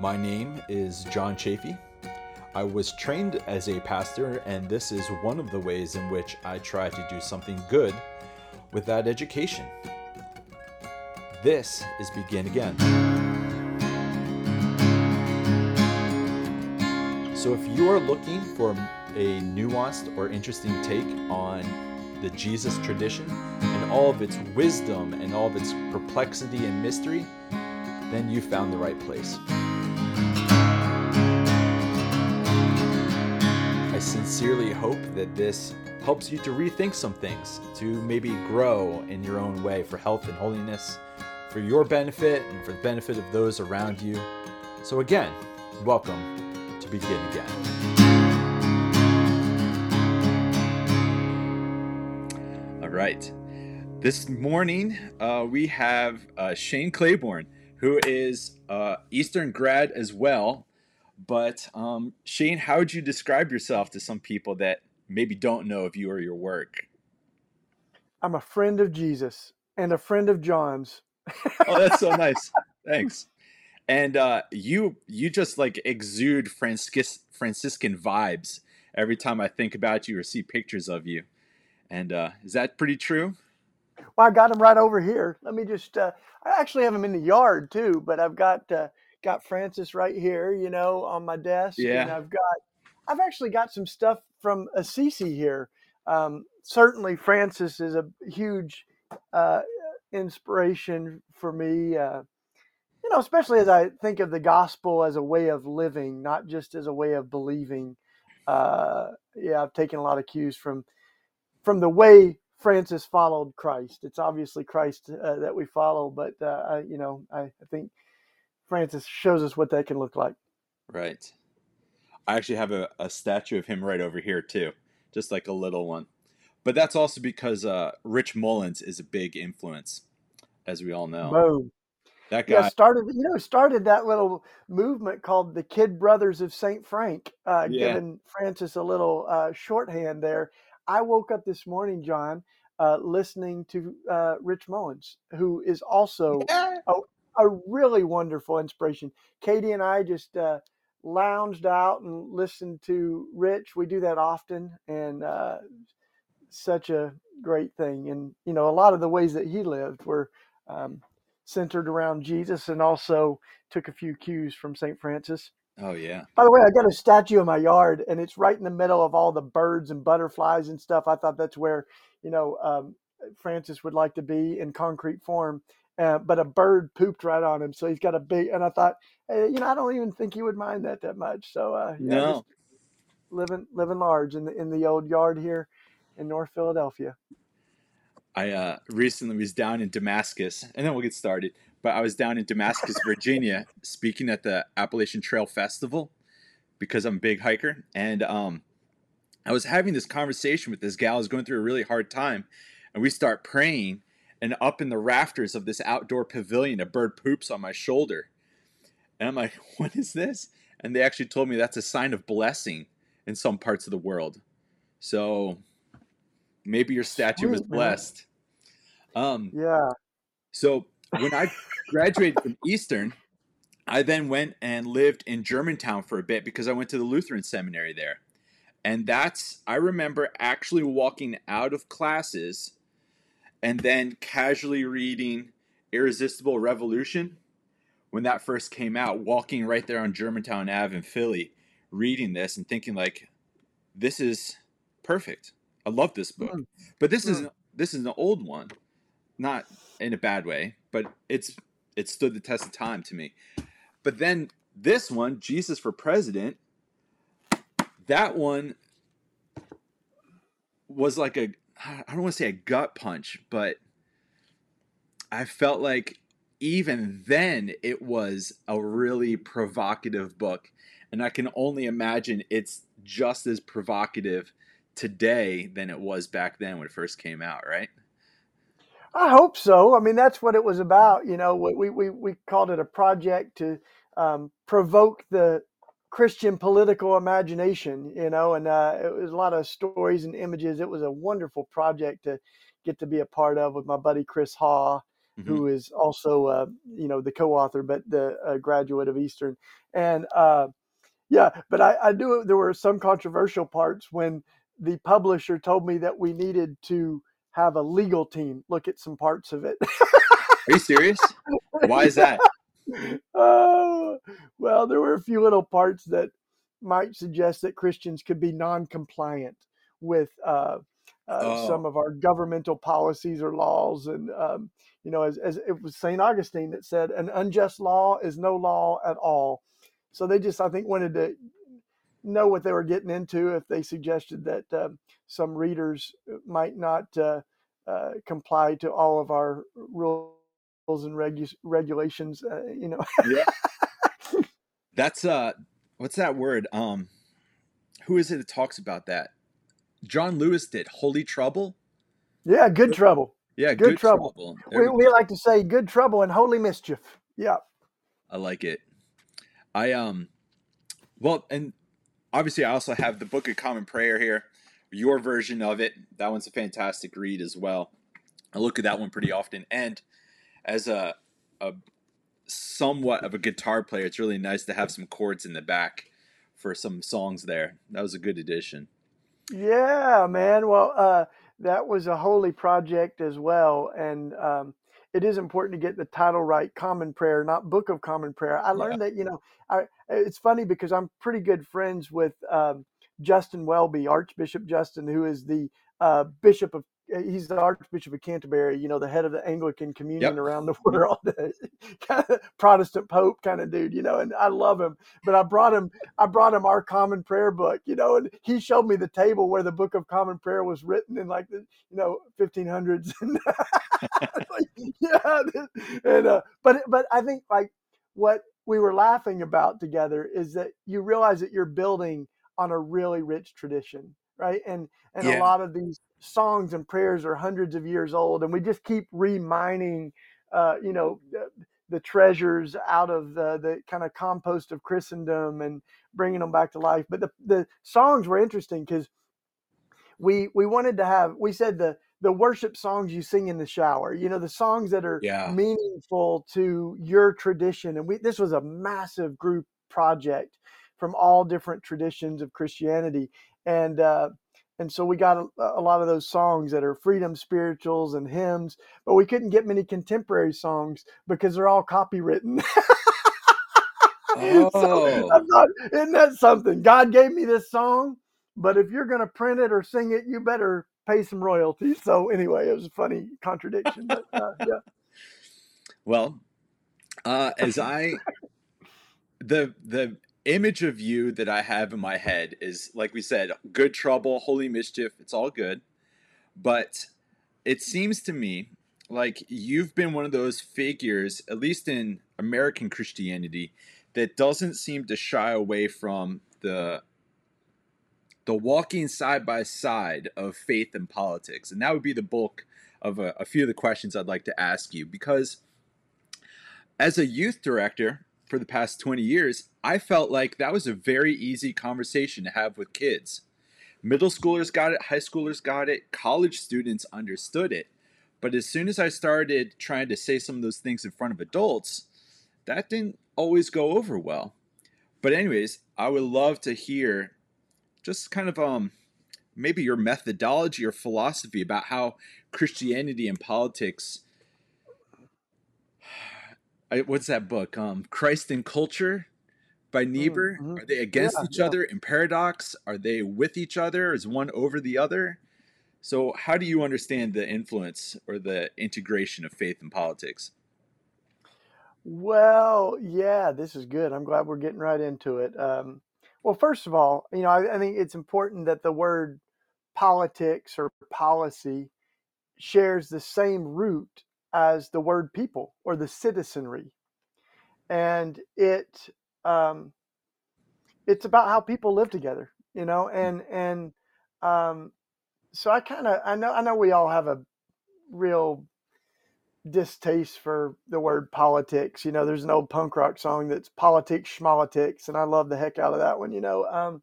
My name is John Chafee. I was trained as a pastor, and this is one of the ways in which I try to do something good with that education. This is Begin Again. So, if you are looking for a nuanced or interesting take on the Jesus tradition and all of its wisdom and all of its perplexity and mystery, then you found the right place. Sincerely hope that this helps you to rethink some things, to maybe grow in your own way for health and holiness, for your benefit and for the benefit of those around you. So, again, welcome to Begin Again. All right. This morning, uh, we have uh, Shane Claiborne, who is uh, Eastern grad as well. But um, Shane, how would you describe yourself to some people that maybe don't know of you or your work? I'm a friend of Jesus and a friend of John's. oh, that's so nice. Thanks. And uh, you you just like exude Francis, Franciscan vibes every time I think about you or see pictures of you. And uh, is that pretty true? Well, I got them right over here. Let me just. Uh, I actually have them in the yard too, but I've got uh, got Francis right here, you know, on my desk. Yeah. And I've got. I've actually got some stuff from Assisi here. Um, certainly, Francis is a huge uh, inspiration for me. Uh, you know, especially as I think of the gospel as a way of living, not just as a way of believing. Uh, yeah, I've taken a lot of cues from from the way Francis followed Christ. It's obviously Christ uh, that we follow, but uh, I, you know, I, I, think Francis shows us what that can look like. Right. I actually have a, a, statue of him right over here too, just like a little one. But that's also because uh, Rich Mullins is a big influence, as we all know. Boom. That guy yeah, started you know started that little movement called the Kid Brothers of Saint Frank, uh, yeah. giving Francis a little uh, shorthand there I woke up this morning, John, uh, listening to uh, Rich Mullins, who is also yeah. a, a, really wonderful inspiration. Katie and I just uh, lounged out and listened to Rich. We do that often, and uh, such a great thing. And you know, a lot of the ways that he lived were um, centered around Jesus, and also took a few cues from Saint Francis. Oh yeah. By the way, I got a statue in my yard, and it's right in the middle of all the birds and butterflies and stuff. I thought that's where you know um, Francis would like to be in concrete form. Uh, but a bird pooped right on him, so he's got a big. And I thought, hey, you know, I don't even think he would mind that that much. So uh, yeah, no. living living large in the in the old yard here in North Philadelphia. I uh, recently was down in Damascus, and then we'll get started but I was down in Damascus, Virginia, speaking at the Appalachian Trail Festival because I'm a big hiker, and um, I was having this conversation with this gal who's going through a really hard time, and we start praying, and up in the rafters of this outdoor pavilion, a bird poops on my shoulder, and I'm like, "What is this?" And they actually told me that's a sign of blessing in some parts of the world. So maybe your statue Sweet, was blessed. Um, yeah. So when I graduated from Eastern, I then went and lived in Germantown for a bit because I went to the Lutheran seminary there. And that's, I remember actually walking out of classes and then casually reading Irresistible Revolution when that first came out, walking right there on Germantown Ave in Philly, reading this and thinking, like, this is perfect. I love this book. Mm. But this mm. is this is an old one. Not in a bad way, but it's it stood the test of time to me. But then this one, Jesus for President, that one was like a I don't want to say a gut punch, but I felt like even then it was a really provocative book. And I can only imagine it's just as provocative today than it was back then when it first came out, right? I hope so. I mean, that's what it was about. You know, we we we called it a project to um, provoke the Christian political imagination. You know, and uh, it was a lot of stories and images. It was a wonderful project to get to be a part of with my buddy Chris Haw. mm-hmm. who is also uh, you know the co-author, but the uh, graduate of Eastern, and uh, yeah, but I, I do. There were some controversial parts when the publisher told me that we needed to have a legal team look at some parts of it. Are you serious? Why is that? Oh, well, there were a few little parts that might suggest that Christians could be non-compliant with uh, uh, oh. some of our governmental policies or laws, and um, you know, as, as it was Saint Augustine that said, "An unjust law is no law at all." So they just, I think, wanted to know what they were getting into if they suggested that uh, some readers might not uh, uh, comply to all of our rules and regu- regulations. Uh, you know. yeah. That's uh, what's that word? Um, who is it that talks about that? John Lewis did. Holy trouble. Yeah, good trouble. Yeah, good, good trouble. trouble. We, we, like to say good trouble and holy mischief. Yeah. I like it. I um, well, and obviously I also have the Book of Common Prayer here, your version of it. That one's a fantastic read as well. I look at that one pretty often, and as a a somewhat of a guitar player, it's really nice to have some chords in the back for some songs there. That was a good addition. Yeah, man. Well, uh, that was a holy project as well, and um, it is important to get the title right. Common Prayer, not Book of Common Prayer. I learned yeah. that you know, I, it's funny because I'm pretty good friends with um, Justin Welby, Archbishop Justin, who is the uh, Bishop of he's the Archbishop of Canterbury, you know, the head of the Anglican communion yep. around the world, kind of Protestant Pope kind of dude, you know, and I love him. But I brought him, I brought him our common prayer book, you know, and he showed me the table where the book of common prayer was written in like the, you know, 1500s. like, yeah. And, uh, but, but I think like what we were laughing about together is that you realize that you're building on a really rich tradition right? And and yeah. a lot of these songs and prayers are hundreds of years old, and we just keep remining, uh, you know, the, treasures out of the the kind of compost of Christendom and bringing them back to life. But the the songs were interesting because we we wanted to have we said the the worship songs you sing in the shower you know the songs that are yeah. meaningful to your tradition and we this was a massive group project from all different traditions of christianity and uh, and so we got a, a, lot of those songs that are freedom spirituals and hymns, but we couldn't get many contemporary songs because they're all copywritten. oh. so I thought, isn't that something? God gave me this song, but if you're going to print it or sing it, you better pay some royalties. So anyway, it was a funny contradiction. But, uh, yeah. Well, uh, as I the the image of you that I have in my head is like we said, good trouble, holy mischief, it's all good. But it seems to me like you've been one of those figures, at least in American Christianity, that doesn't seem to shy away from the the walking side by side of faith and politics. And that would be the bulk of a, a few of the questions I'd like to ask you because as a youth director, for the past 20 years, I felt like that was a very easy conversation to have with kids. Middle schoolers got it, high schoolers got it, college students understood it. But as soon as I started trying to say some of those things in front of adults, that didn't always go over well. But anyways, I would love to hear just kind of um maybe your methodology or philosophy about how Christianity and politics what's that book? Um, Christ and Culture by mm, Niebuhr. Mm-hmm. Are they against yeah, each yeah. other in paradox? Are they with each other? Is one over the other? So, how do you understand the influence or the integration of faith and politics? Well, yeah, this is good. I'm glad we're getting right into it. Um, well, first of all, you know, I, I think it's important that the word politics or policy shares the same root as the word people or the citizenry. And it um, it's about how people live together, you know, mm. and and um, so I kind of I know I know we all have a real distaste for the word politics. You know, there's an old punk rock song that's politics schmolitics, and I love the heck out of that one. You know, um,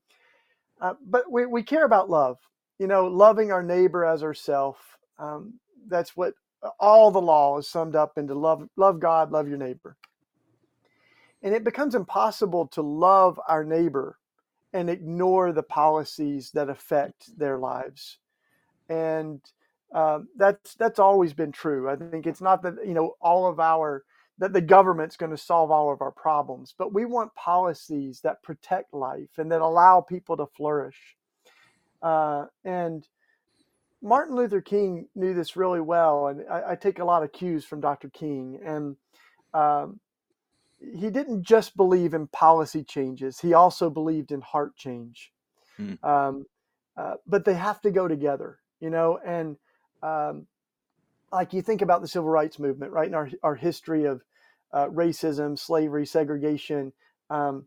uh, but we we care about love. You know, loving our neighbor as ourself. Um, that's what all the law is summed up into love love God, love your neighbor. And it becomes impossible to love our neighbor and ignore the policies that affect their lives. And um, that's that's always been true. I think it's not that you know all of our that the government's going to solve all of our problems, but we want policies that protect life and that allow people to flourish. Uh, and Martin Luther King knew this really well, and I, I take a lot of cues from Dr. King. And um, he didn't just believe in policy changes; he also believed in heart change. Hmm. Um, uh, but they have to go together, you know. And um, like you think about the civil rights movement, right? In our our history of uh, racism, slavery, segregation. Um,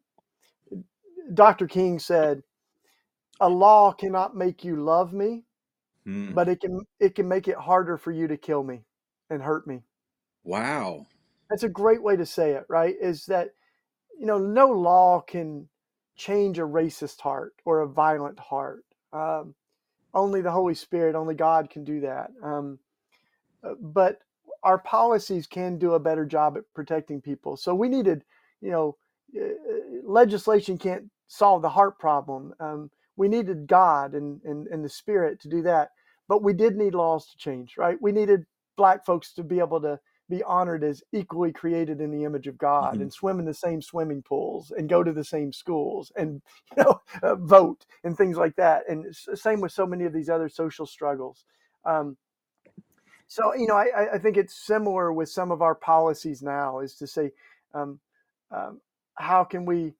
Dr. King said, "A law cannot make you love me, mm. but it can it can make it harder for you to kill me and hurt me." Wow, that's a great way to say it. Right? Is that you know no law can change a racist heart or a violent heart. Um, only the Holy Spirit, only God can do that. Um, uh, but our policies can do a better job at protecting people. So we needed, you know, uh, legislation can't solve the heart problem. Um, we needed God and, and, and the Spirit to do that. But we did need laws to change, right? We needed black folks to be able to be honored as equally created in the image of God mm-hmm. and swim in the same swimming pools and go to the same schools and you know uh, vote and things like that. And same with so many of these other social struggles. Um, so you know, I, I think it's similar with some of our policies now. Is to say, um, um, how can we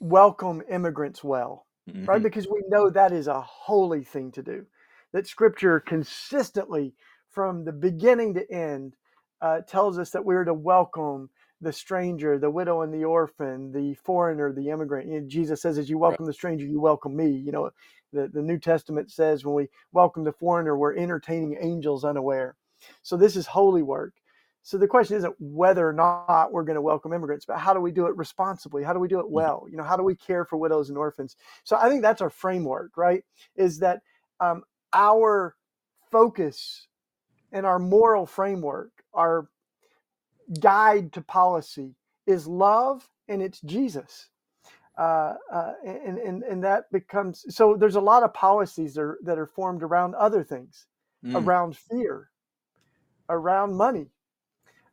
welcome immigrants well, mm-hmm. right? Because we know that is a holy thing to do. That Scripture consistently, from the beginning to end, uh, tells us that we're to welcome the stranger, the widow and the orphan, the foreigner, the immigrant. You know, Jesus says, as you welcome right. the stranger, you welcome me. You know, the, the New Testament says when we welcome the foreigner, we're entertaining angels unaware. So this is holy work. So the question isn't whether or not we're going to welcome immigrants, but how do we do it responsibly? How do we do it mm-hmm. well? You know, how do we care for widows and orphans? So I think that's our framework, right? Is that um, our focus and our moral framework, our guide to policy is love and it's Jesus. Uh, uh, and, and, and that becomes so there's a lot of policies that are, that are formed around other things, mm. around fear, around money.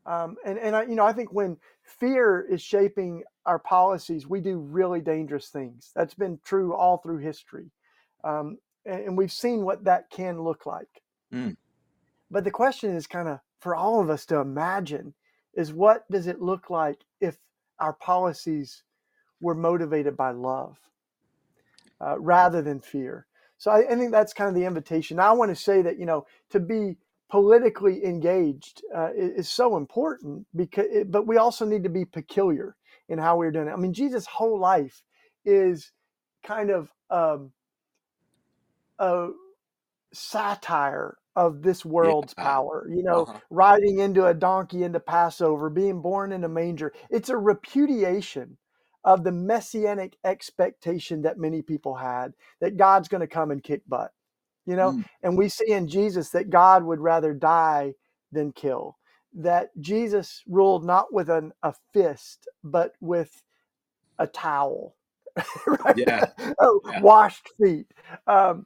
Um, and and I, you know, I think when fear is shaping our policies, we do really dangerous things. That's been true all through history, um, and, and, we've seen what that can look like. Mm. But the question is kind of for all of us to imagine is what does it look like if our policies were motivated by love uh, rather than fear? So I, I, think that's kind of the invitation. I want to say that you know to be politically engaged uh, is, so important because, it, but we also need to be peculiar in how we're doing it. I mean, Jesus' whole life is kind of um, a satire of this world's yeah. power. You know, uh-huh. riding into a donkey into Passover, being born in a manger. It's a repudiation of the messianic expectation that many people had that God's going to come and kick butt. You know, mm. and we see in Jesus that God would rather die than kill. That Jesus ruled not with an, a fist, but with a towel, right? Yeah. oh, yeah. Washed feet. Um,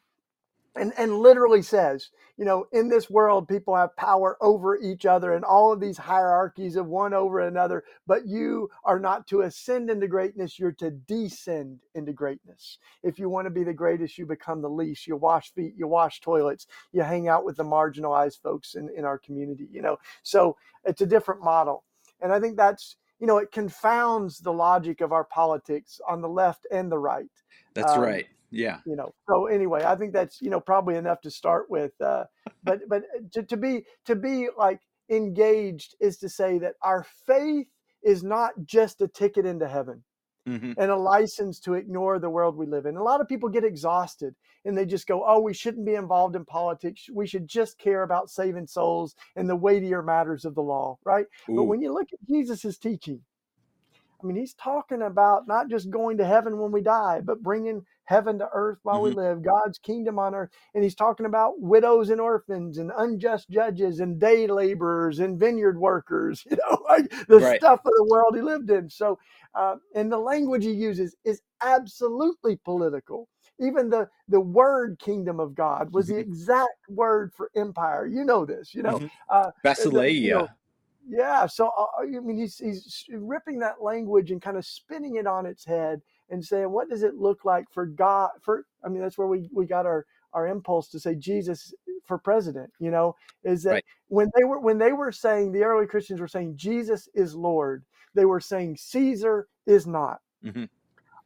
and, and literally says, you know, in this world, people have power over each other and all of these hierarchies of one over another, but you are not to ascend into greatness, you're to descend into greatness. If you want to be the greatest, you become the least. You wash feet, you wash toilets, you hang out with the marginalized folks in, in our community, you know. So it's a different model. And I think that's, you know, it confounds the logic of our politics on the left and the right. That's um, right yeah. You know. So anyway, I think that's you know probably enough to start with. Uh, but but uh, to, to be to be like engaged is to say that our faith is not just a ticket into heaven. Mm-hmm. and a license to ignore the world we live in. A lot of people get exhausted and they just go, Oh, we shouldn't be involved in politics. We should just care about saving souls and the weightier matters of the law, right? Ooh. But when you look at Jesus's teaching, I mean, he's talking about not just going to heaven when we die, but bringing heaven to earth while mm-hmm. we live, God's kingdom on earth. And he's talking about widows and orphans and unjust judges and day laborers and vineyard workers, you know, like the right. stuff of the world he lived in. So, uh, and the language he uses is absolutely political. Even the, the word kingdom of God was mm-hmm. the exact word for empire. You know this, you know. Mm-hmm. Uh, Basileia. You know, yeah. So, uh, I mean, he's, he's ripping that language and kind of spinning it on its head and saying, what does it look like for God? For I mean, that's where we we got our our impulse to say Jesus for president. You know, is that right. when they were when they were saying the early Christians were saying Jesus is Lord, they were saying Caesar is not. Mm-hmm.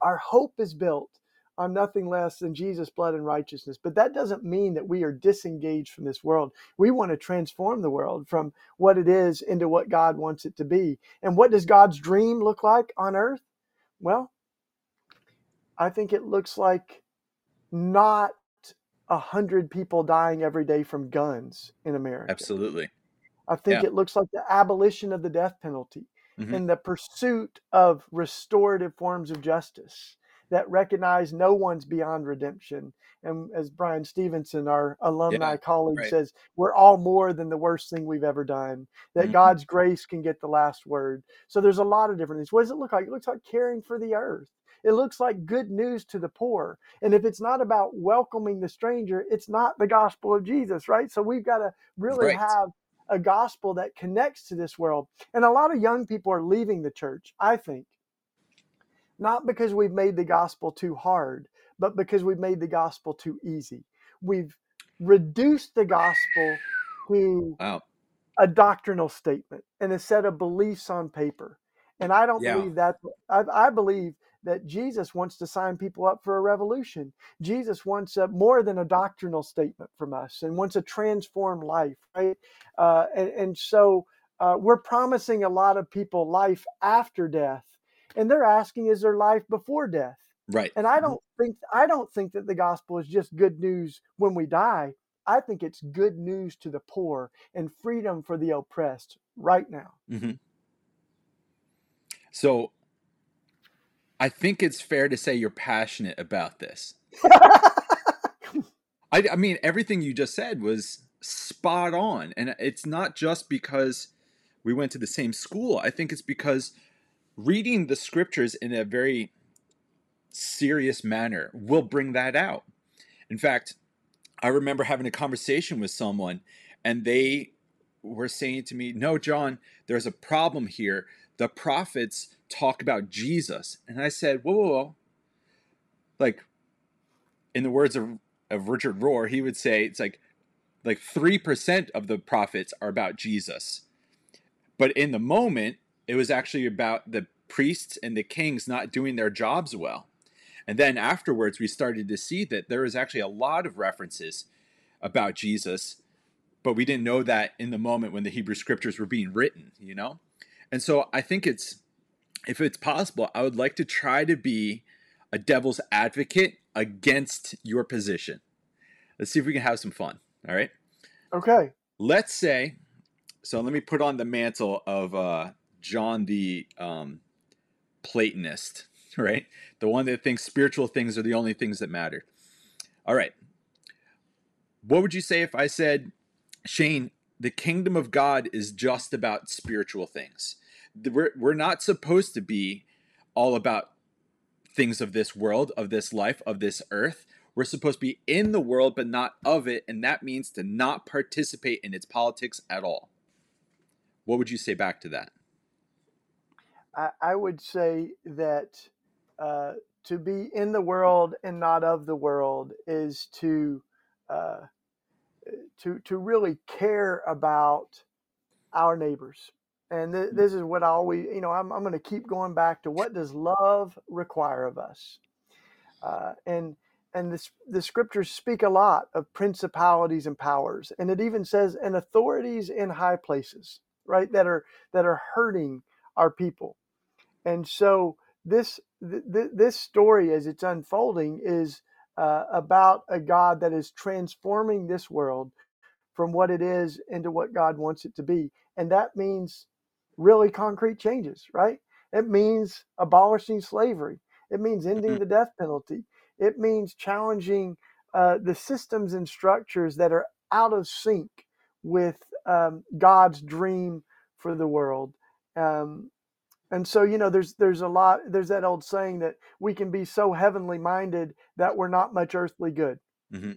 Our hope is built on nothing less than Jesus' blood and righteousness. But that doesn't mean that we are disengaged from this world. We want to transform the world from what it is into what God wants it to be. And what does God's dream look like on earth? Well, I think it looks like not a hundred people dying every day from guns in America. Absolutely. I think yeah. it looks like the abolition of the death penalty mm-hmm. and the pursuit of restorative forms of justice that recognize no one's beyond redemption. And as Bryan Stevenson, our alumni yeah, colleague, right. says, we're all more than the worst thing we've ever done. That mm-hmm. God's grace can get the last word. So there's a lot of different things. What does it look like? It looks like caring for the earth. It looks like good news to the poor. And if it's not about welcoming the stranger, it's not the gospel of Jesus, right? So we've got to really right. have a gospel that connects to this world. And a lot of young people are leaving the church, I think, not because we've made the gospel too hard, but because we've made the gospel too easy. We've reduced the gospel to wow. a doctrinal statement and a set of beliefs on paper. And I don't yeah. believe that. I, I, believe that Jesus wants to sign people up for a revolution. Jesus wants a, more than a doctrinal statement from us and wants a transformed life, right? Uh, and, and, so uh, we're promising a lot of people life after death, and they're asking, is there life before death? Right. And I don't think I don't think that the gospel is just good news when we die. I think it's good news to the poor and freedom for the oppressed right now. Mm-hmm. So I think it's fair to say you're passionate about this. I, I mean, everything you just said was spot on. And it's not just because we went to the same school. I think it's because reading the scriptures in a very serious manner will bring that out. In fact, I remember having a conversation with someone and they were saying to me, No, John, there's a problem here. The prophets talk about Jesus. And I said, whoa, whoa, whoa. Like, in the words of, of Richard Rohr, he would say it's like like 3% of the prophets are about Jesus. But in the moment, it was actually about the priests and the kings not doing their jobs well. And then afterwards, we started to see that there was actually a lot of references about Jesus, but we didn't know that in the moment when the Hebrew scriptures were being written, you know? And so I think it's if it's possible, I would like to try to be a devil's advocate against your position. Let's see if we can have some fun. All right. Okay. Let's say, so let me put on the mantle of uh, John the um, Platonist, right? The one that thinks spiritual things are the only things that matter. All right. What would you say if I said, Shane, the kingdom of God is just about spiritual things? we're we're not supposed to be all about things of this world, of this life, of this earth. We're supposed to be in the world, but not of it, and that means to not participate in its politics at all. What would you say back to that? I, I would say that uh, to be in the world and not of the world is to uh, to to really care about our neighbors and th- this is what I always, you know, I'm, I'm going to keep going back to what does love require of us? Uh, and and this, the scriptures speak a lot of principalities and powers, and it even says and authorities in high places, right? That are that are hurting our people. And so this th- th- this story, as it's unfolding, is uh, about a God that is transforming this world from what it is into what God wants it to be, and that means really concrete changes, right? It means abolishing slavery. It means ending mm-hmm. the death penalty. It means challenging uh, the systems and structures that are out of sync with um, God's dream for the world. Um, and so, you know, there's there's a lot. There's that old saying that we can be so heavenly minded that we're not much earthly good. Mm-hmm.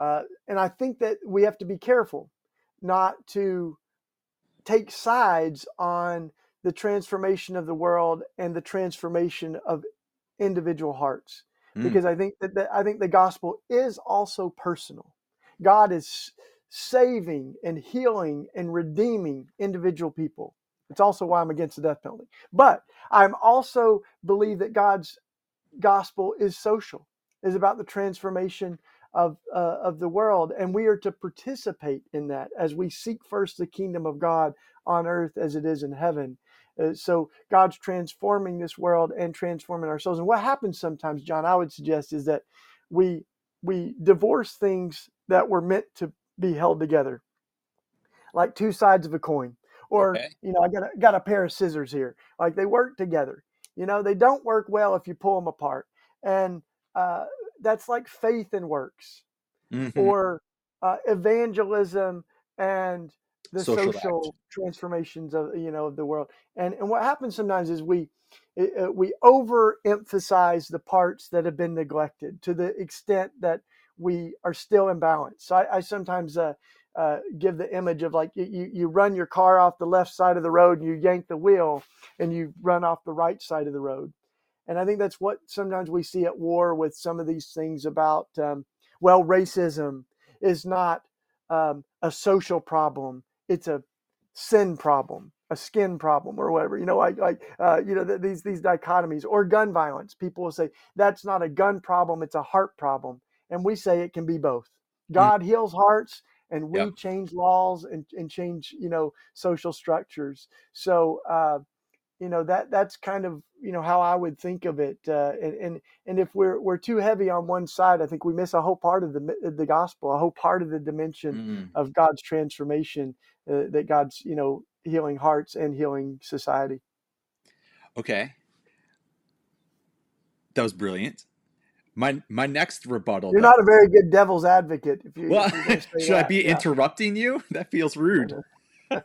Uh, and I think that we have to be careful not to take sides on the transformation of the world and the transformation of individual hearts mm. because i think that the, i think the gospel is also personal god is saving and healing and redeeming individual people it's also why i'm against the death penalty but i'm also believe that god's gospel is social is about the transformation of uh, of the world, and we are to participate in that as we seek first the kingdom of God on earth as it is in heaven. Uh, so God's transforming this world and transforming ourselves. And what happens sometimes, John, I would suggest, is that we we divorce things that were meant to be held together, like two sides of a coin. Or okay. you know, I got a, got a pair of scissors here. Like they work together. You know, they don't work well if you pull them apart. And uh, that's like faith and works mm-hmm. or uh, evangelism and the social, social transformations of you know of the world and and what happens sometimes is we uh, we overemphasize the parts that have been neglected to the extent that we are still imbalanced so i, I sometimes uh, uh, give the image of like you, you run your car off the left side of the road and you yank the wheel and you run off the right side of the road and I think that's what sometimes we see at war with some of these things about, um, well, racism is not um, a social problem, it's a sin problem, a skin problem, or whatever. You know, like, like uh, you know, th- these, these dichotomies or gun violence. People will say that's not a gun problem, it's a heart problem. And we say it can be both. Hmm. God mm. heals hearts and we yep. change laws and, and change, you know, social structures. So, uh, you know that that's kind of you know how I would think of it. Uh, and, and and if we're we're too heavy on one side, I think we miss a whole part of the the gospel, a whole part of the dimension mm. of God's transformation, uh, that God's you know healing hearts and healing society. Okay, that was brilliant. My my next rebuttal. You're though, not a very good devil's advocate. If you, well, if should that. I be yeah. interrupting you? That feels rude. I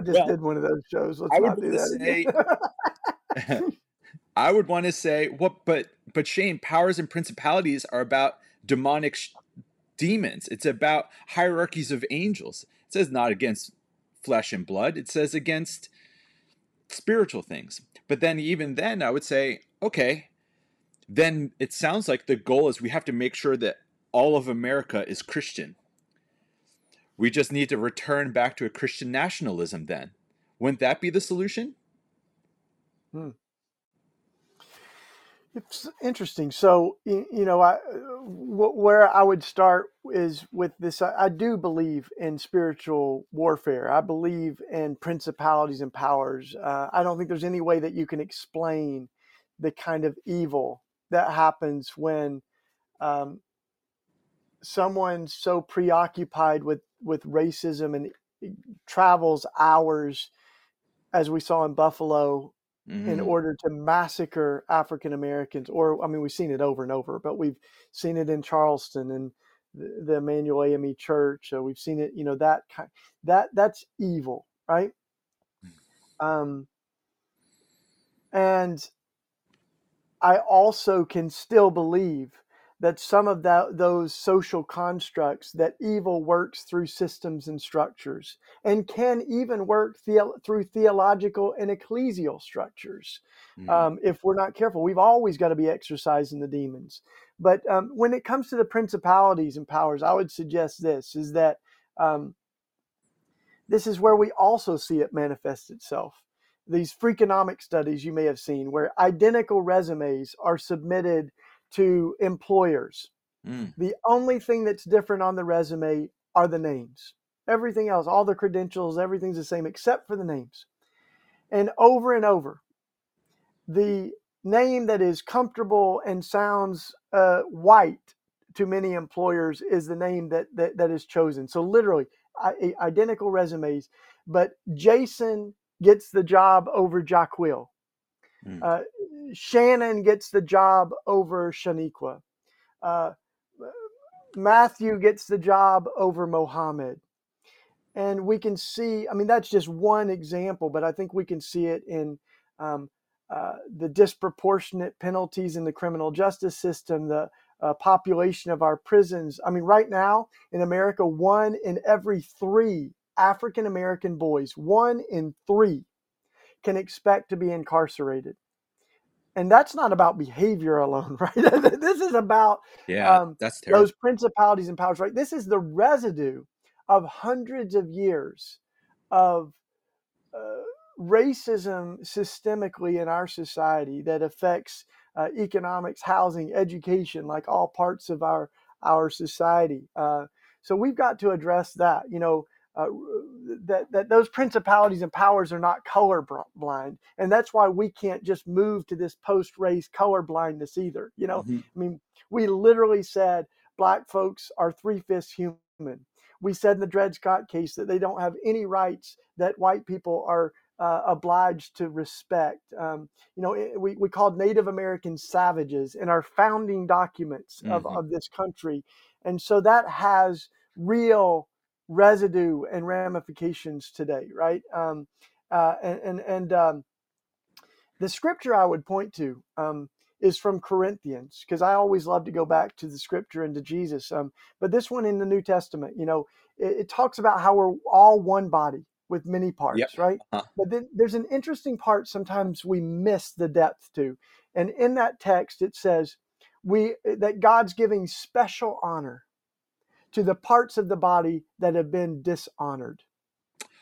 just well, did one of those shows. Let's I not do that say. I would want to say what, but but Shane, powers and principalities are about demonic sh- demons. It's about hierarchies of angels. It says not against flesh and blood. It says against spiritual things. But then even then, I would say, okay, then it sounds like the goal is we have to make sure that all of America is Christian. We just need to return back to a Christian nationalism then. Wouldn't that be the solution? Hmm. It's interesting. So, you know, I, where I would start is with this. I do believe in spiritual warfare. I believe in principalities and powers. Uh, I don't think there's any way that you can explain the kind of evil that happens when um, someone so preoccupied with with racism and travels hours as we saw in Buffalo mm-hmm. in order to massacre African Americans or I mean we've seen it over and over but we've seen it in Charleston and the, the Emanuel AME church uh, we've seen it you know that kind that that's evil right mm. um and I also can still believe that some of that, those social constructs that evil works through systems and structures and can even work the, through theological and ecclesial structures mm. um, if we're not careful. We've always got to be exercising the demons. But um, when it comes to the principalities and powers i would suggest this is that um, this is where we also see it manifest itself these freakonomic studies you may have seen where identical resumes are submitted to employers. Mm. The only thing that's different on the resume are the names. Everything else, all the credentials, everything's the same except for the names. And over and over, the name that is comfortable and sounds uh, white to many employers is the name that, that, that is chosen. So literally, I, identical resumes, but Jason gets the job over Jaquil. Mm. Uh, Shannon gets the job over Shaniqua. Uh, Matthew gets the job over Mohammed. And we can see, I mean, that's just one example, but I think we can see it in um, uh, the disproportionate penalties in the criminal justice system, the uh, population of our prisons. I mean, right now in America, one in every three African American boys, one in three, can expect to be incarcerated and that's not about behavior alone, right? this is about yeah, um, that's terrible. those principalities and powers, right? This is the residue of hundreds of years of uh, racism systemically in our society that affects uh, economics, housing, education, like all parts of our our society. Uh, so we've got to address that. You know, uh, that, that those principalities and powers are not color blind and that's why we can't just move to this post-race color blindness either you know mm-hmm. i mean we literally said black folks are three-fifths human we said in the dred scott case that they don't have any rights that white people are uh, obliged to respect. Um, you know, it, we, we called Native Americans savages in our founding documents of, mm-hmm. of this country. And so that has real residue and ramifications today, right? Um, uh, and and, and um, the scripture I would point to um, is from Corinthians because I always love to go back to the scripture and to Jesus. Um, but this one in the New Testament, you know, it, it talks about how we're all one body with many parts, yep. right? Uh-huh. But then there's an interesting part sometimes we miss the depth to. And in that text, it says we that God's giving special honor to the parts of the body that have been dishonored.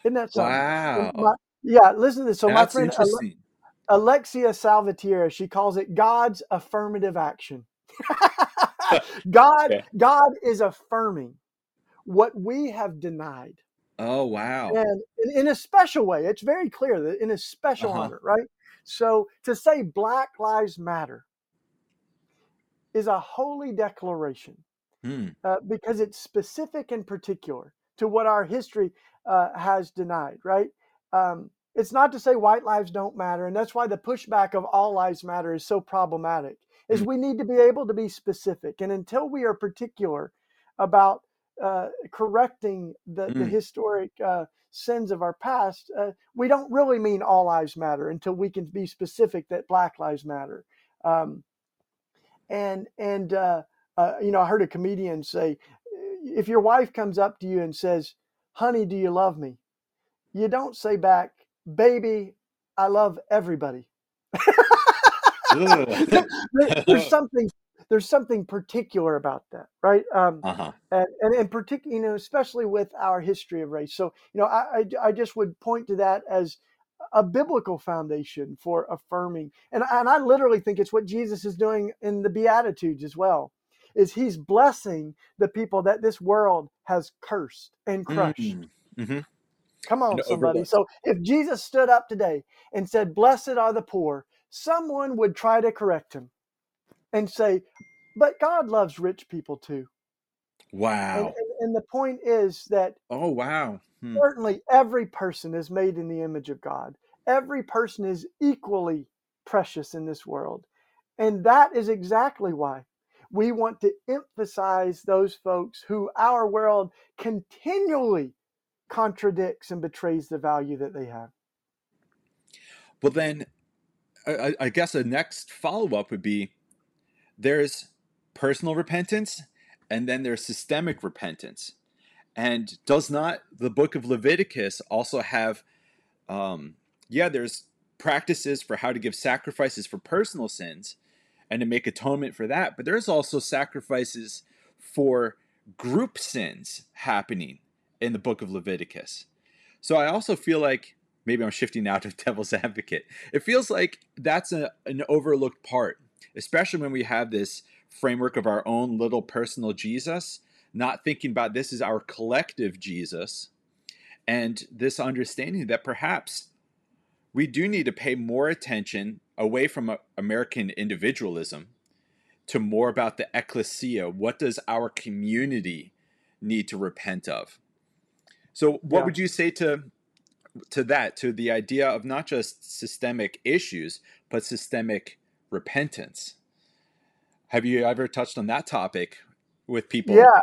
Isn't that something? Wow. My, yeah, listen to this. So That's my friend interesting. Alexia Salvatierra, she calls it God's affirmative action. God, okay. God is affirming what we have denied. Oh wow! And in, in a special way, it's very clear that in a special uh-huh. honor, right? So to say Black Lives Matter is a holy declaration hmm. uh, because it's specific and particular to what our history uh, has denied, right? Um, it's not to say white lives don't matter, and that's why the pushback of all lives matter is so problematic. Is hmm. we need to be able to be specific, and until we are particular about uh, correcting the, mm. the historic uh, sins of our past, uh, we don't really mean all lives matter until we can be specific that Black lives matter. Um, and and uh, you know, I heard a comedian say, if your wife comes up to you and says, honey, do you love me? You don't say back, baby, I love everybody. there's something there's something particular about that, right? Um, uh-huh. And and in particular, you know, especially with our history of race. So, you know, I, I, I just would point to that as a biblical foundation for affirming, and and I literally think it's what Jesus is doing in the Beatitudes as well is he's blessing the people that this world has cursed and crushed. Mm-hmm. mm-hmm. Come on, somebody. So if Jesus stood up today and said, Blessed are the poor, someone would try to correct him and say, But God loves rich people too. Wow. And, and, and the point is that. Oh, wow. Hmm. Certainly, every person is made in the image of God. Every person is equally precious in this world. And that is exactly why we want to emphasize those folks who our world continually contradicts and betrays the value that they have. Well, then, I, I guess the next follow up would be there's personal repentance and then there's systemic repentance. And does not the book of Leviticus also have, um, yeah, there's practices for how to give sacrifices for personal sins, and to make atonement for that. But there's also sacrifices for group sins happening in the book of Leviticus. So I also feel like maybe I'm shifting now to devil's advocate. It feels like that's a, an overlooked part, especially when we have this framework of our own little personal Jesus, not thinking about this as our collective Jesus, and this understanding that perhaps we do need to pay more attention away from uh, American individualism to more about the ecclesia. What does our community need to repent of? So, what yeah. would you say to to that to the idea of not just systemic issues but systemic repentance. Have you ever touched on that topic with people? Yeah,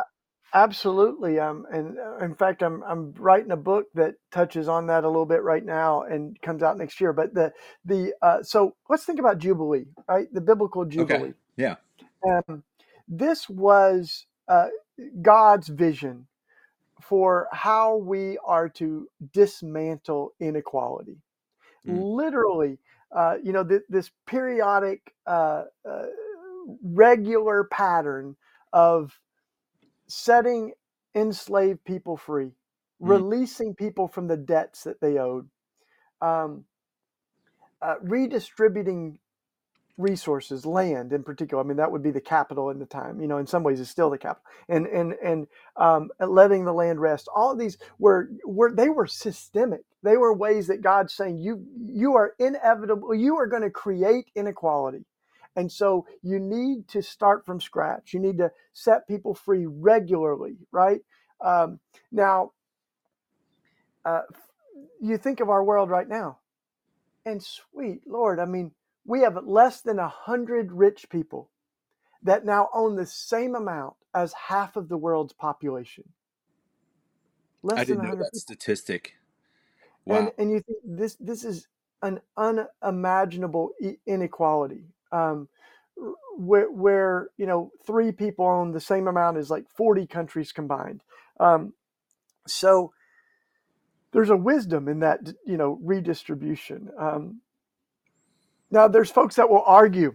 absolutely. Um, and uh, in fact, I'm I'm writing a book that touches on that a little bit right now and comes out next year. But the the uh, so let's think about Jubilee, right? The biblical Jubilee. Okay. Yeah. Um, this was uh, God's vision for how we are to dismantle inequality. Mm. Literally, uh, you know, th- this periodic, uh, uh, regular pattern of setting enslaved people free, mm. releasing people from the debts that they owed, um, uh, redistributing resources, land in particular. I mean, that would be the capital in the time. You know, in some ways, it's still the capital, and and and um, letting the land rest. All of these were were they were systemic. They were ways that God's saying you you are inevitable. You are going to create inequality. And so you need to start from scratch. You need to set people free regularly, right? Um, now, uh, you think of our world right now, and sweet Lord, I mean, we have less than a hundred rich people that now own the same amount as half of the world's population. Less I didn't know that people. statistic. Wow. And and you think this this is an unimaginable inequality. Um, where, where you know three people own the same amount as like 40 countries combined. Um, so there's a wisdom in that you know redistribution. Um, now, there's folks that will argue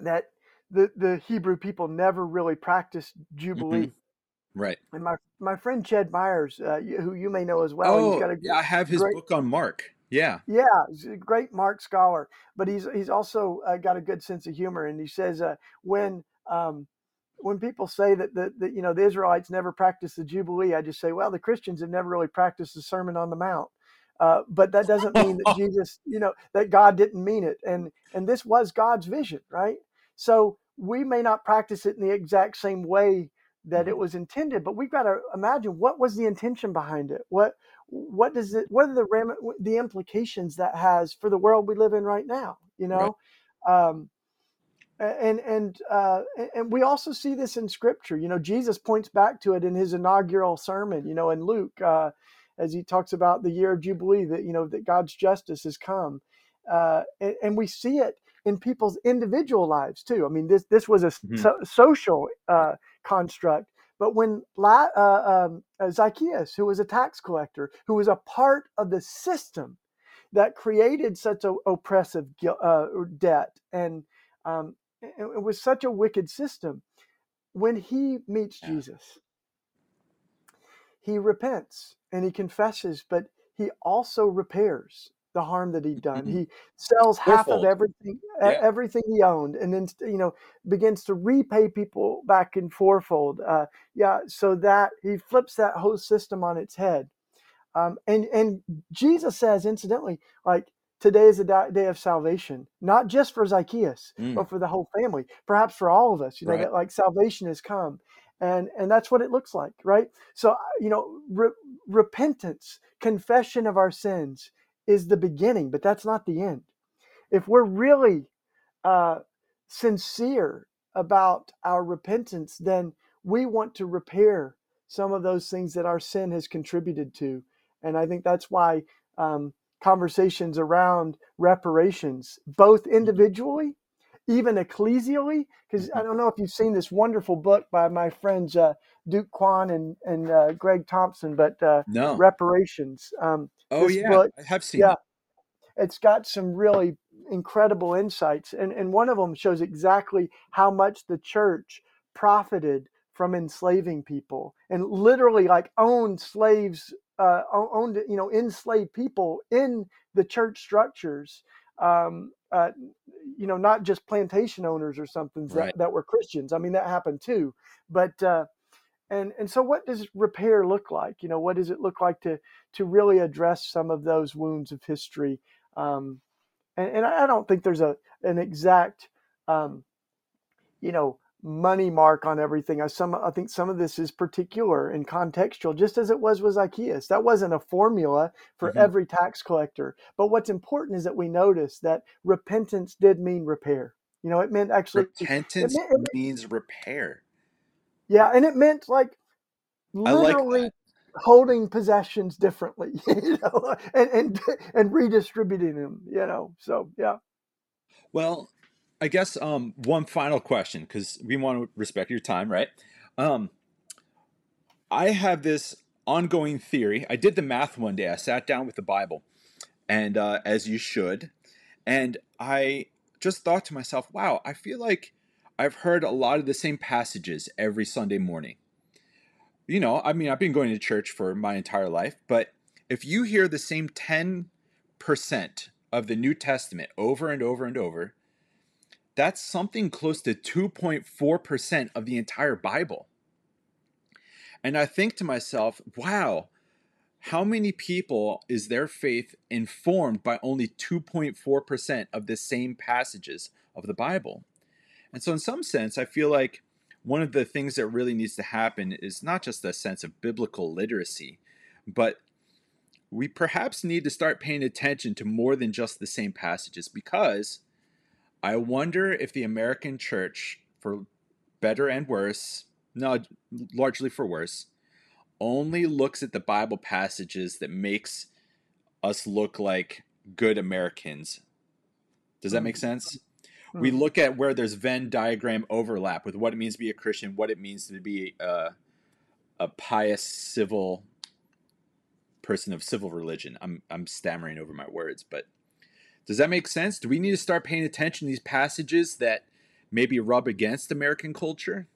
that the, the Hebrew people never really practiced Jubilee. Mm-hmm. Right. And my, my friend Ched Myers, uh, who you may know as well, oh, he's got a yeah, I have his great, book on Mark. Yeah. Yeah, he's a great Mark scholar, but he's he's also uh, got a good sense of humor, and he says uh, when um, when people say that the, the you know the Israelites never practiced the Jubilee, I just say, well, the Christians have never really practiced the Sermon on the Mount. Uh, but that doesn't mean that Jesus, you know, that God didn't mean it. And and this was God's vision, right? So we may not practice it in the exact same way that it mm-hmm. was intended, but we've got to imagine what was the intention behind it. What what does it? What are the ram, the implications that has for the world we live in right now? You know, right. um, and and uh, and we also see this in Scripture. You know, Jesus points back to it in his inaugural sermon. You know, in Luke. Uh, as he talks about the year of Jubilee, that you know that God's justice has come, uh, and, and, we see it in people's individual lives too. I mean, this this was a mm-hmm. so, social uh, construct, but when La, uh, um, uh, Zacchaeus, who was a tax collector, who was a part of the system that created such a oppressive uh, debt, and um, it, it, was such a wicked system, when he meets yeah. Jesus, he repents and he confesses, but he also repairs the harm that he'd done. Mm-hmm. He sells half of everything yeah. everything he owned, and then you know begins to repay people back in fourfold. Uh, yeah, so that he flips that whole system on its head. Um, and and Jesus says, incidentally, like today is a day of salvation, not just for Zacchaeus, mm. but for the whole family, perhaps for all of us. You know right. that like salvation has come, and and that's what it looks like right so you know re- repentance confession of our sins is the beginning but that's not the end if we're really uh, sincere about our repentance then we want to repair some of those things that our sin has contributed to and i think that's why um, conversations around reparations both mm-hmm. individually even ecclesially, because I don't know if you've seen this wonderful book by my friends uh, Duke Kwon and and uh, Greg Thompson, but uh, no reparations. Um, oh yeah, book, I have seen. Yeah, it. it's got some really incredible insights, and and one of them shows exactly how much the church profited from enslaving people and literally like owned slaves uh, owned you know enslaved people in the church structures um, uh, you know, not just plantation owners or something that, right. that were Christians. I mean, that happened too. But uh, and and so, what does repair look like? You know, what does it look like to to really address some of those wounds of history? Um, and, and I don't think there's a an exact, um, you know, money mark on everything. I some I think some of this is particular and contextual, just as it was with Zacchaeus. That wasn't a formula for Mhm. every tax collector. But what's important is that we notice that repentance did mean repair. You know, it meant actually it Repentance meant, it, means repair. yeah, and it meant like I like literally holding possessions differently, you know, and and and redistributing them, you know. So yeah. Well, I guess um, one final question because we want to respect your time, right? Um, I have this ongoing theory. I did the math one day. I sat down with the Bible, and uh, as you should, and I just thought to myself, "Wow, I feel like I've heard a lot of the same passages every Sunday morning." You know, I mean, I've been going to church for my entire life, but if you hear the same ten percent of the New Testament over and over and over, that's something close to 2.4% of the entire Bible. And I think to myself, wow, how many people is their faith informed by only 2.4% of the same passages of the Bible? And so, in some sense, I feel like one of the things that really needs to happen is not just a sense of biblical literacy, but we perhaps need to start paying attention to more than just the same passages because I wonder if the American church, for better and worse, no, largely for worse, only looks at the Bible passages that makes us look like good Americans. Does that make sense? We Hmm. look at where there's Venn diagram overlap with what it means to be a Christian, what it means to be a, a pious civil person of civil religion. I'm I'm stammering over my words, but does that make sense? Do we need to start paying attention to these passages that maybe rub against American culture?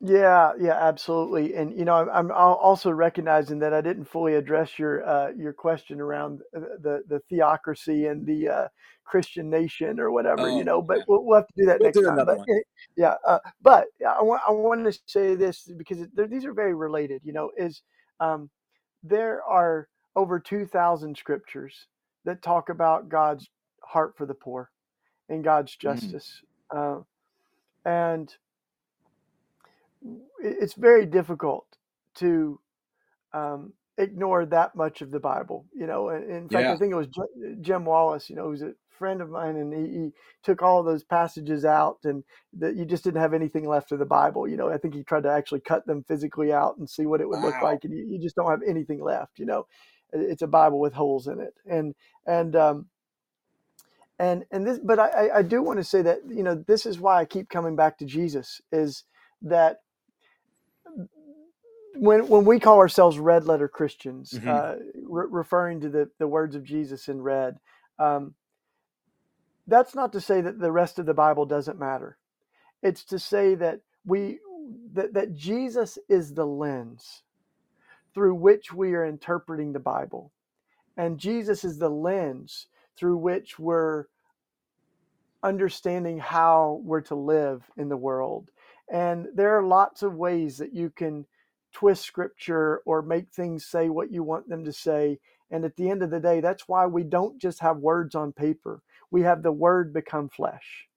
Yeah, yeah, absolutely. And you know, I'm, I'm also recognizing that I didn't fully address your uh, your question around the the, the theocracy and the uh, Christian nation or whatever. You Oh, know, but yeah. we'll, we'll have to do that We'll next do time. But yeah, uh, but I want I want to say this because these are very related. You know, is um, there are over two thousand scriptures that talk about God's heart for the poor and God's Mm, justice, uh, and it's very difficult to um, ignore that much of the Bible. You know, and in fact, I think it was Jim Wallis. You know, who's a friend of mine, and he, he took all those passages out, and that you just didn't have anything left of the Bible. You know, I think he tried to actually cut them physically out and see what it would look like, and you, you just don't have anything left. You know, it's a Bible with holes in it, and and um, and and this but I, I do want to say that you know this is why I keep coming back to Jesus is that when when we call ourselves red letter Christians, hmm uh, re- referring to the the words of Jesus in red, um, that's not to say that the rest of the Bible doesn't matter. It's to say that we that that Jesus is the lens through which we are interpreting the Bible, and Jesus is the lens through which we're understanding how we're to live in the world. And there are lots of ways that you can twist scripture or make things say what you want them to say. And at the end of the day, that's why we don't just have words on paper. We have the word become flesh.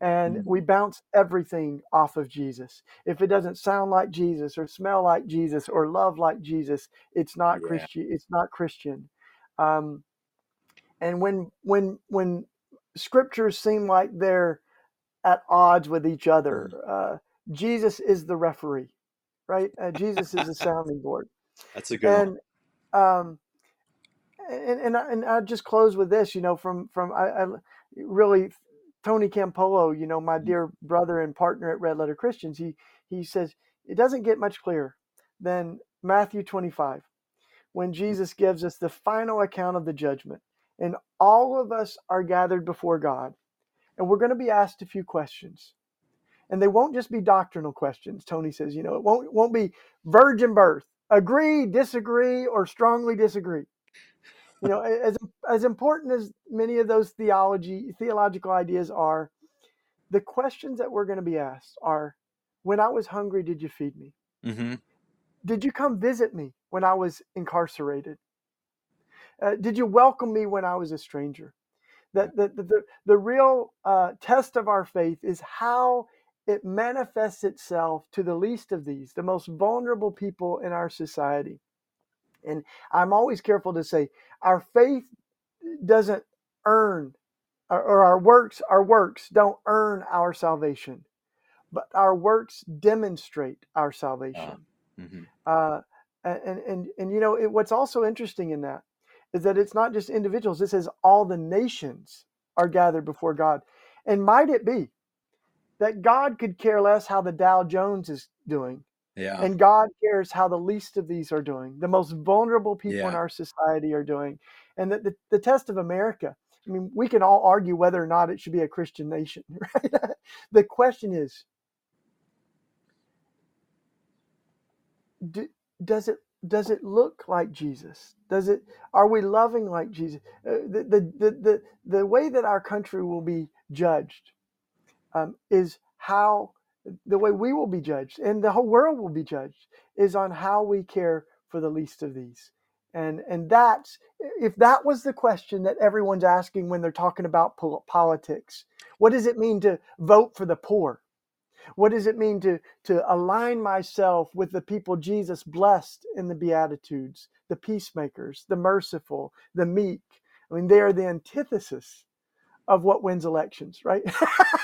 And Mm, we bounce everything off of Jesus. If it doesn't sound like Jesus or smell like Jesus or love like Jesus, it's not yeah. Christian. It's not Christian. Um, and when when when scriptures seem like they're at odds with each other, Mm, uh, Jesus is the referee, right? Uh, Jesus is the sounding board, That's a good one. and um, and and I, and I just close with this, you know, from from I, I really Tony Campolo, you know, my Mm, dear brother and partner at Red Letter Christians, he he says it doesn't get much clearer than Matthew 25 when Jesus gives us the final account of the judgment, and all of us are gathered before God, and we're going to be asked a few questions. And they won't just be doctrinal questions. Tony says, you know, it won't won't be virgin birth, agree, disagree, or strongly disagree you know as as important as many of those theology theological ideas are the questions that we're going to be asked are when i was hungry did you feed me hmm did you come visit me when i was incarcerated uh, did you welcome me when i was a stranger that the, the, the, the real uh, test of our faith is how it manifests itself to the least of these, the most vulnerable people in our society. And I'm always careful to say our faith doesn't earn or, our works our works don't earn our salvation but our works demonstrate our salvation uh, mm-hmm. uh, and, and and you know it, what's also interesting in that is that it's not just individuals it says all the nations are gathered before god and might it be that god could care less how the dow jones is doing yeah. And God cares how the least of these are doing, the most vulnerable people yeah. in our society are doing. And the, the, the, test of America, I mean, we can all argue whether or not it should be a Christian nation, right? the question is do, does it does it look like Jesus? Does it are we loving like Jesus? Uh, the, the, the, the, the way that our country will be judged um, is how the way we will be judged and the whole world will be judged is on how we care for the least of these and and that's if that was the question that everyone's asking when they're talking about politics what does it mean to vote for the poor what does it mean to to align myself with the people jesus blessed in the beatitudes the peacemakers the merciful the meek i mean they are the antithesis of what wins elections right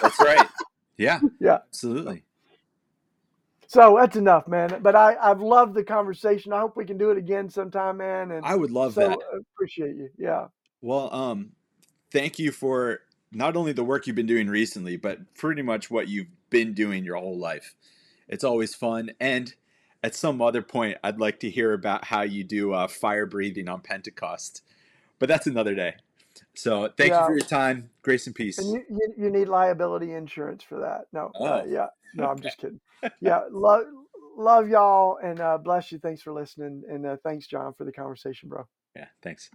that's right yeah. Yeah. Absolutely. So that's enough, man. But I, I've loved the conversation. I hope we can do it again sometime, man. And I would love so that. Appreciate you. Yeah. Well, um, thank you for not only the work you've been doing recently, but pretty much what you've been doing your whole life. It's always fun. And at some other point, I'd like to hear about how you do uh, fire breathing on Pentecost. But that's another day. So thank yeah. you for your time. Grace and peace. And you, you, you need liability insurance for that. No, uh, oh. uh, yeah, no, I'm just kidding. Yeah, love love y'all and uh, bless you. Thanks for listening and uh, thanks John for the conversation, bro. Yeah, thanks.